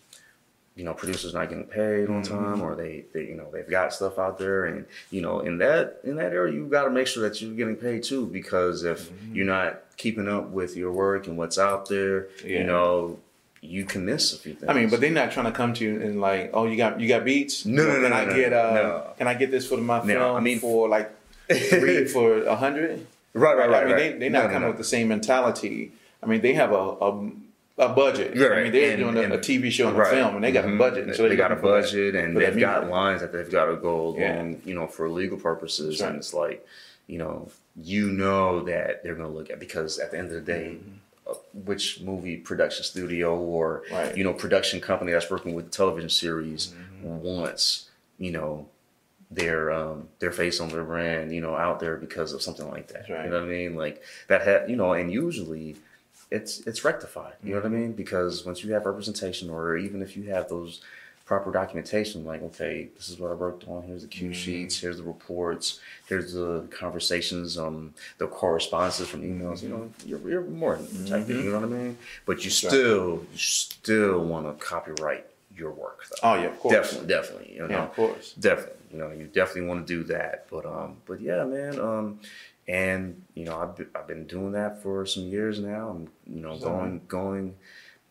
you know, producers not getting paid on Mm-hmm. time, or they, they you know they've got stuff out there, and you know in that in that area you got to make sure that you're getting paid too, because if Mm-hmm. you're not keeping up with your work and what's out there, Yeah. you know, you can miss a few things. I mean, but they're not trying to come to you and like, oh, you got you got beats. No, no, can no, I no, get uh, no. can I get this for my film? No? I mean- for like three for a hundred. right, right, right. I mean, right. they they're not no, coming no. with the same mentality. I mean, they have a a, a budget. I Right, mean, they're and- doing a, and- a TV show and a film, and they got a Mhm. budget. So they they're got a for that- budget and they've got music. lines that they've got to go Yeah. along, you know, for legal purposes. Right. And it's like, you know, you know that they're going to look at because at the end of the day, uh, which movie production studio or Mm-hmm. Right. you know production company that's working with television series Mm-hmm. wants you know their um their face on their brand you know out there because of something like that right. you know what i mean like that ha- you know and usually it's it's rectified you know what i Mm-hmm. mean because once you have representation or even if you have those proper documentation like okay this is what i worked on here's the cue Mm-hmm. sheets here's the reports here's the conversations um the correspondences from emails you know you're, you're more protected you know what i mean but you Mm-hmm. still you still want to copyright your work though Oh yeah, of course. definitely definitely you know Yeah, of course. definitely you know you definitely want to do that but um but yeah man um and you know I've been, I've been doing that for some years now i'm you know So- going going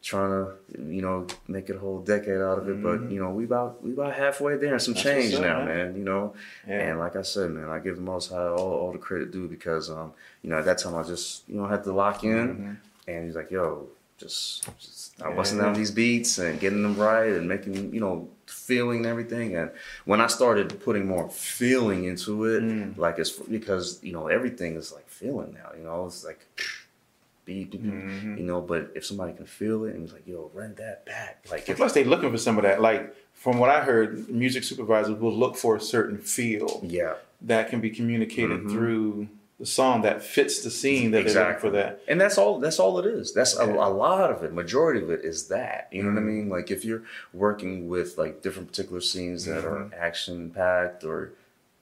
trying to you know make it a whole decade out of it but you know we about we about halfway there and some Mm-hmm. That's change up, now man. man. you know Yeah. and like i said man i give the most high all, all the credit due because um you know at that time i just you know had to lock in and he's like yo just, just I'm busting Mm-hmm. Down these beats and getting them right and making you know feeling and everything and when I started putting more feeling into it Mm. like it's because you know everything is like feeling now you know it's like beat Mm-hmm. you know but if somebody can feel it and it's like yo run that back like if Plus, they looking for some of that. Like from what I heard, music supervisors will look for a certain feel yeah that can be communicated Mhm. through the song that fits the scene that they're looking for that. And that's all. That's all it is. That's a, Yeah. a lot of it. Majority of it is that. You know what I Mhm. mean? Like if you're working with like different particular scenes that are action packed or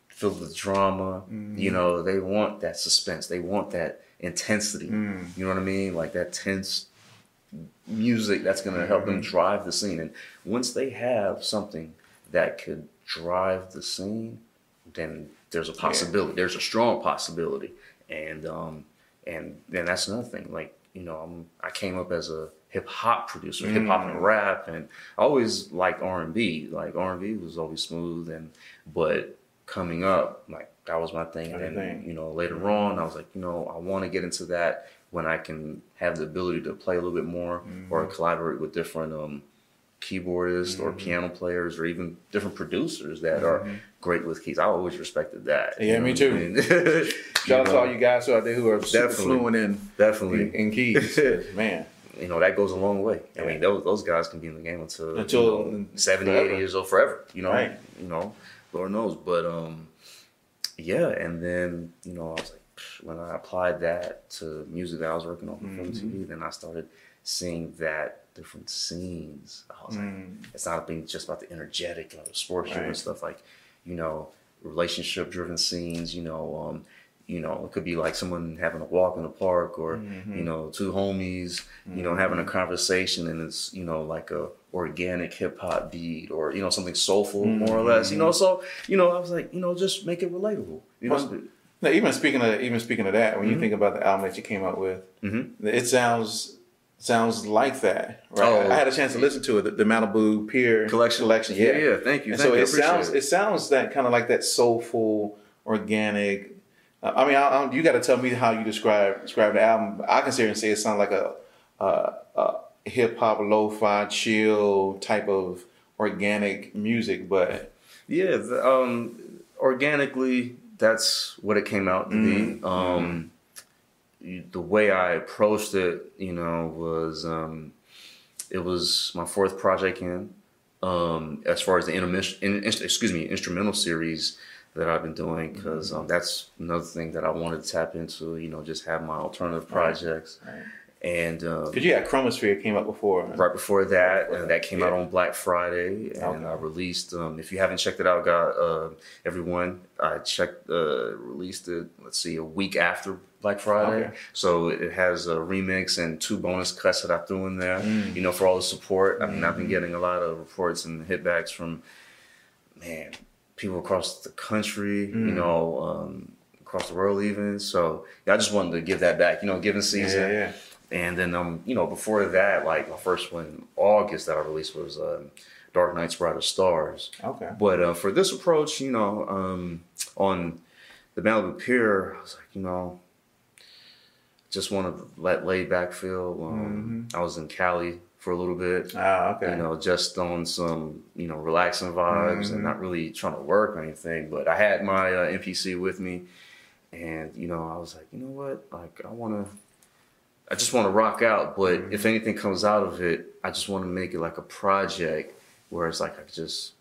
filled with drama, you know, they want that suspense. They want that intensity. Mm. You know what I mean? Like that tense music that's going to help them drive the scene. And once they have something that could drive the scene, then there's a possibility. There's a strong possibility. And um and then that's another thing. Like, you know, I'm, I came up as a hip hop producer, hip hop and rap, and I always liked R and B. Like R and B was always smooth, and but coming up, like that was my thing. And then you know, later on, I was like, you know, I want to get into that when I can have the ability to play a little bit more or collaborate with different um, keyboardists or piano players or even different producers that are great with keys. I always respected that. Yeah, me too. I mean? Shout out to all you guys out there who are Definitely. fluent in, Definitely. in, in keys. Man, you know, that goes a long way. I mean, those, those guys can be in the game until, Until- you know, 70, forever. 80 years old forever, you know, Right. you know, Lord knows. But, um, yeah. And then, you know, I was like, when I applied that to music that I was working on for film Mm-hmm. TV, then I started seeing that different scenes. I was Mm. like, it's not being just about the energetic and the sports driven Right. stuff, like, you know, relationship driven scenes, you know, um, you know, it could be like someone having a walk in the park or, Mm-hmm. you know, two homies, you know, having a conversation and it's, you know, like a organic hip hop beat or, you know, something soulful more or less, you know, so, you know, I was like, you know, just make it relatable, you know. Well, now, even speaking of even speaking of that, when Mm-hmm. you think about the album that you came out with, it sounds sounds like that. Right. Oh. I had a chance to listen to it. The, the Malibu Pier Collection? Collection. Yeah, Yeah. yeah. Thank you. Thank so you. It sounds it. sounds that kind of like that soulful, organic. I mean, I, I, you got to tell me how you describe describe the album. I here and say it sounds like a, a, a hip hop, lo-fi, chill type of organic music, but Yeah, the, um, organically, that's what it came out to Mm-hmm. be. Um, you- the way I approached it, you know, was um, it was my fourth project in. Um, as far as the intermission, in, in- excuse me, instrumental series that I've been doing, because Mm-hmm. um, that's another thing that I wanted to tap into. You know, just have my alternative projects, Right. and um, because you had Chromosphere came up before. right before that, and that, came out on Black Friday, and Okay. I released. Um, if you haven't checked it out, got uh, everyone. I checked, uh, released it. Let's see, a week after Black Friday. Okay. So it has a remix and two bonus cuts that I threw in there. Mm. You know, for all the support. I mean, I've Mm-hmm. been getting a lot of reports and hitbacks from man people across the country. You Mm. know. Um, Across the world, even so, yeah, I just wanted to give that back. You know, giving Yeah, season, yeah, yeah. and then, um, you know, before that, like my first one in August that I released was um, Dark Knight's Brighter Stars. Okay. But uh, for this approach, you know, um, on the Malibu Pier, I was like, you know, just want to let laid back feel. Um, I was in Cali for a little bit. Ah, okay. You know, just on some, you know, relaxing vibes and not really trying to work or anything. But I had my uh, MPC with me, and you know, I was like, you know what, like I want to, I just want to rock out. But if anything comes out of it, I just want to make it like a project where it's like I could just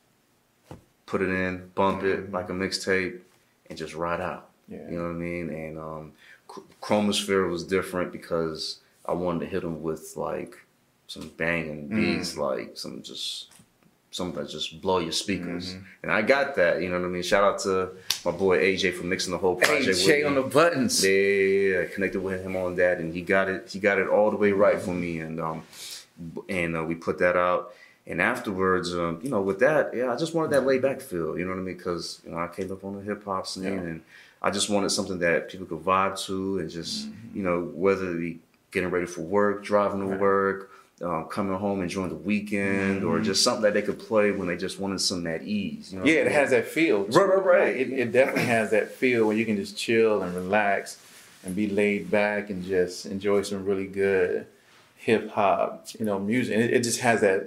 put it in, bump it like a mixtape, and just ride out. Yeah. You know what I mean? And um, Chromosphere was different because I wanted to hit them with like some banging beats, like some just something that just blow your speakers. And I got that. You know what I mean? Shout out to my boy AJ for mixing the whole project. me. on the buttons. Yeah, yeah, yeah, I connected with him on that, and he got it. He got it all the way right for me, and um, and uh, we put that out. And afterwards, um, you know, with that, yeah, I just wanted that laid back feel. You know what I mean? Because you know, I came up on the hip hop scene, Yeah. and I just wanted something that people could vibe to, and just you know, whether they getting ready for work, driving to Right. work. Um, coming home enjoying the weekend, or just something that they could play when they just wanted some at ease. You know Yeah, it mean? has that feel. Right, right, right. It, it definitely has that feel where you can just chill and relax and be laid back and just enjoy some really good hip hop, you know, music. And it, it just has that,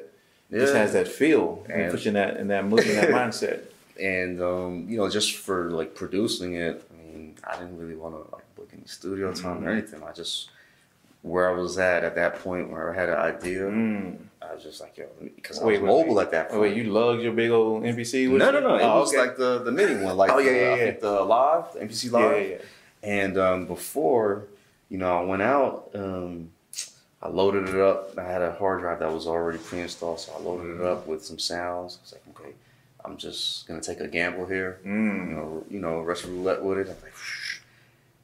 it just has that feel and And- puts that in that mood and that mindset. and um, you know, just for like producing it, I mean, I didn't really want to like book any studio time or anything. I just where I was at at that point where I had an idea, Mm. I was just like, yo, because I was wait, mobile wait. at that Oh, point. wait, you lugged your big old MPC with no, no, no. It Oh, was okay. like the the mini one, like Oh, yeah, the, yeah, I yeah. think the live, the MPC live. yeah, yeah. And um, before, you know, I went out, um, I loaded it up. I had a hard drive that was already pre-installed, so I loaded it up with some sounds. I was like, okay, I'm just gonna take a gamble here. You Mm. know, you know, Russian roulette with it. I'm like,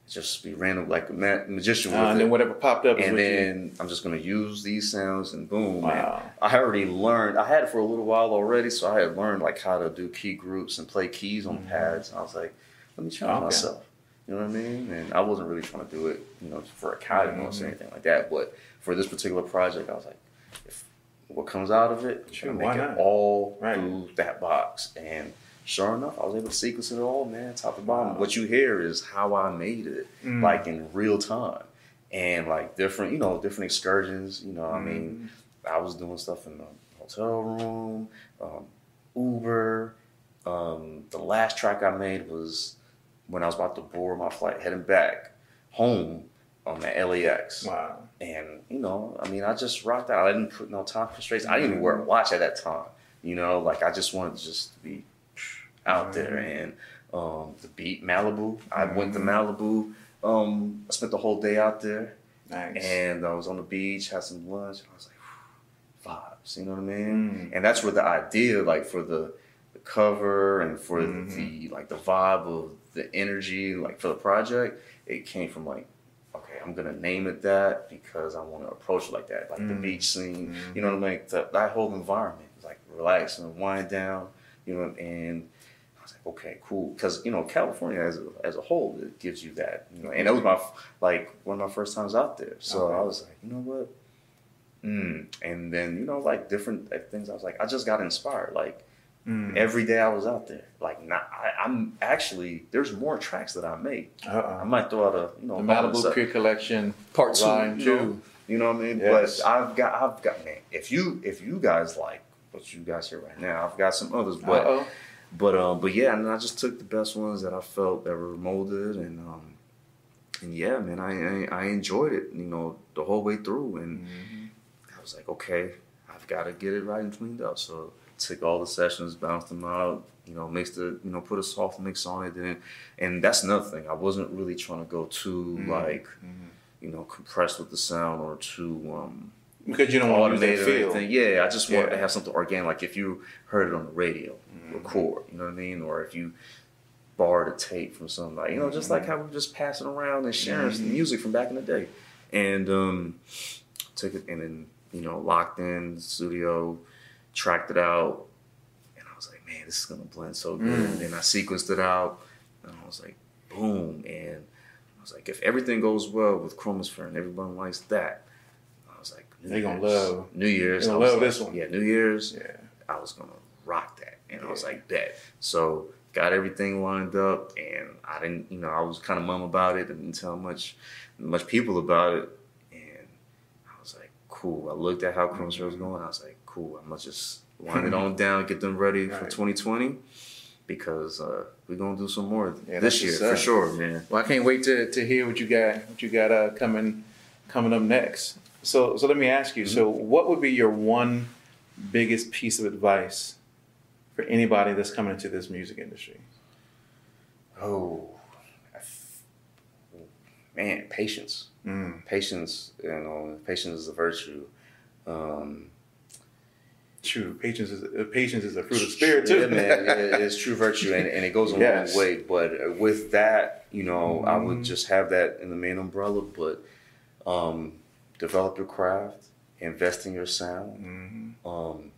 just be random like a ma- magician with Uh, and it. then whatever popped up is and what you. then I'm just gonna use these sounds and boom. man. Wow. I already learned. I had it for a little while already, so I had learned like how to do key groups and play keys on pads. And I was like, let me challenge Mm-hmm. Okay. myself. You know what I mean? And I wasn't really trying to do it, you know, for a cadence Mm-hmm. or anything like that. But for this particular project, I was like, if what comes out of it, Sure, make it all Right. through that box. And sure enough, I was able to sequence it all, man, top to bottom. Wow. What you hear is how I made it, Mm. like in real time. And like different, you know, different excursions. You know, I Mm-hmm. mean, I was doing stuff in the hotel room, um, Uber. Um, the last track I made was when I was about to board my flight heading back home on the LAX. Wow. And, you know, I mean, I just rocked out. I didn't put no time constraints. I didn't even wear a watch at that time. You know, like I just wanted to just be out there. And um, the beat, Malibu. I went to Malibu. Um, I spent the whole day out there. Nice. And I was on the beach, had some lunch, and I was like, vibes, you know what I mean? Mm. And that's where the idea, like for the, the cover and for Mhm. the like the vibe of the energy, like for the project, it came from like, okay, I'm gonna name it that because I want to approach it like that, like the Mm. beach scene, Mhm. you know what I mean? That, that whole environment, like relax and wind down, you know, and. I was like, okay, cool, because you know California as a, as a whole, it gives you that, you know, and that was my like one of my first times out there. So Okay. I was like, you know what, Mm. And then you know, like different things. I was like, I just got inspired. Like Mm. every day I was out there. Like not, I, I'm actually there's more tracks that I made. I Uh-uh. might throw out a you know The Malibu up. Pier Collection part two, Volume you know? You know what I mean? Yes. But I've got, I've got, man. If you, if you guys like what you guys hear right now, I've got some others. But, Uh-oh. But, um, but yeah, and I just took the best ones that I felt that were molded, and um, and yeah, man, I, I, I enjoyed it. You know, the whole way through, and Mhm. I was like, okay, I've got to get it right and cleaned up. So took all the sessions, bounced them out, you know, mixed it, you know, put a soft mix on it, and and that's another thing. I wasn't really trying to go too Mhm. like Mhm. you know, compressed with the sound or too um, Because you don't want to use feel. anything. Yeah, I just wanted Yeah. to have something organic. Like if you heard it on the radio, Mhm. record, you know what I mean? Or if you borrowed a tape from somebody, you know, just like Mhm. how we just passing around and sharing Mhm. music from back in the day. And um, took it and then, you know, locked in studio, tracked it out, and I was like, man, this is gonna blend so good. Mm. And then I sequenced it out, and I was like, boom. And I was like, if everything goes well with Chromosphere and everyone likes that, I was like, New They gonna love- New Year's. gonna I love like- this one. Yeah, New Year's. Yeah. I was gonna rock that, and I was like, bet. So got everything lined up, and I didn't, you know, I was kind of mum about it, and didn't tell much, much people about it, and I was like, cool. I looked at how Chromosphere was going. I was like, cool. I'm gonna just wind it on down, get them ready for 2020, because uh, we're gonna do some more Yeah, this year for sure, man. Well, I can't wait to, to hear what you got what you got uh, coming coming up next. So so let me ask you. So what would be your one biggest piece of advice for anybody that's coming into this music industry? Oh, man, patience. Mm. Patience, you know, patience is a virtue. Um, True. Patience is uh, patience is a fruit of spirit too. Yeah, man, it- it's true virtue, and, and it goes a Yes. long way. But uh, with that, you know, I would Mhm. just have that in the main umbrella. But um, develop your craft, invest in your sound. Mhm. Um,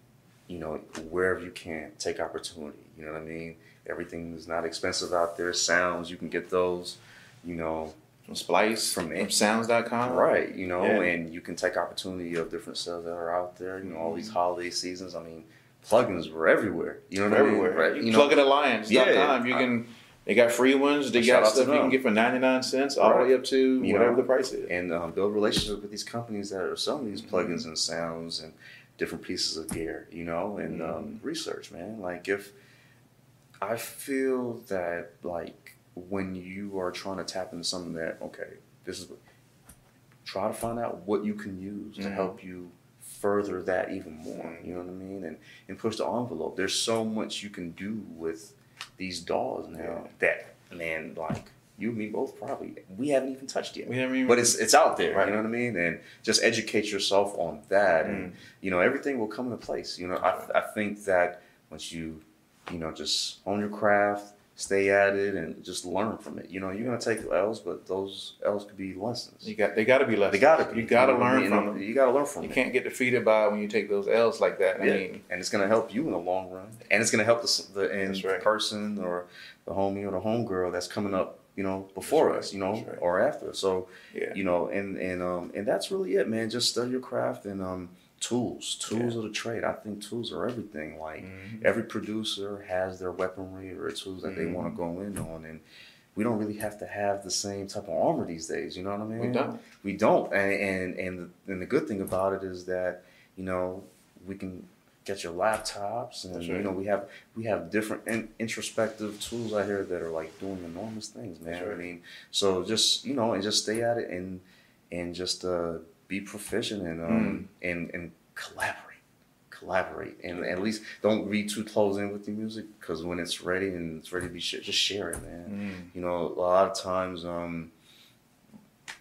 you know, wherever you can, take opportunity. You know what I mean? Everything is not expensive out there. Sounds you can get those. You know, From Splice, From from, sounds.com. right? You know, Yeah. and you can take opportunity of different sales that are out there. You know, all Mm-hmm. these holiday seasons. I mean, plugins were everywhere. You know Everywhere. I mean? Right? You, You know, pluginalliance.com. Yeah. you can they got free ones. They Shout got stuff you can get for 99 cents all the Right. way up to You whatever know, the price is. and um, build relationships with these companies that are selling these Mm-hmm. plugins and sounds and different pieces of gear, you know, and Mm-hmm. um, research, man. Like if I feel that like when you are trying to tap into something that okay, this is what try to find out what you can use to Mhm. help you further that even more. Mhm. You know what I mean? And and push the envelope. There's so much you can do with these DAWs now Yeah. that man, like you and me both probably we haven't even touched yet We haven't even- but it's it's out there. Right. You know what I mean? And just educate yourself on that, Mm. and you know everything will come into place. You know, I I think that once you you know just hone your craft, stay at it, and just learn from it. You know, you're gonna take L's, but those L's could be lessons. you got they got to be lessons. They gotta be. You got to know learn from them. You gotta learn from it. You can't get defeated by when you take those L's like that. I Yeah. mean, and it's gonna help you in the long run, and it's gonna help the the right. person or the homie or the homegirl that's coming up. You know, before That's us. You know, right. or after. So yeah. you know, and and um and that's really it, man. Just study your craft and um tools, tools Yeah. of the trade. I think tools are everything. Like Mhm. every producer has their weaponry or tools that they Mhm. want to go in on, and we don't really have to have the same type of armor these days. You know what I mean? We don't. We don't. And and and the, and the good thing about it is that you know we can get your laptops and That's you know we have we have different in, introspective tools out here that are like doing enormous things man right. i mean so just you know and just stay at it and and just uh be proficient and Mm. um and and collaborate collaborate and at least don't read too close in with your music because when it's ready and it's ready to be shared just share it man Mm. you know a lot of times um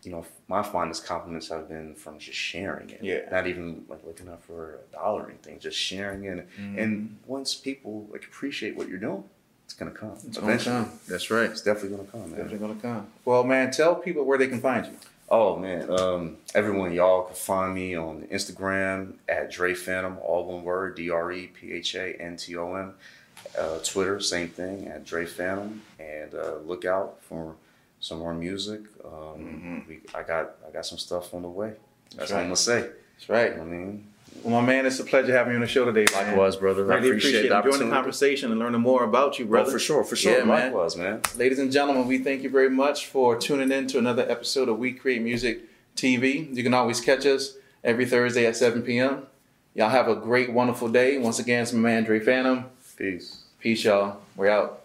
you know my finest compliments have been from just sharing it Yeah. not even like looking up for a dollar or anything just sharing it Mhm. and once people like appreciate what you're doing it's gonna come It's gonna come. That's right. it's definitely gonna come man Definitely gonna come. Well, man, tell people where they can find you. Oh man, um, everyone, y'all can find me on Instagram at Dre Phantom, all one word, D R E P H A N T O M. Uh, Twitter, same thing at Dre Phantom, and uh, look out for some more music. Um, Mhm. we, I got I got some stuff on the way. That's That's all I'm right. gonna say. That's right. I mean, well, my man, it's a pleasure having you on the show today. Man. Likewise, brother. Really I appreciate, appreciate enjoying the conversation and learning more about you, brother. Oh, for sure, for sure. Yeah, man. Likewise, man. Ladies and gentlemen, we thank you very much for tuning in to another episode of We Create Music TV. You can always catch us every Thursday at 7 p.m. Y'all have a great, wonderful day. Once again, it's my man, Dre Phantom. Peace. Peace, y'all. We're out.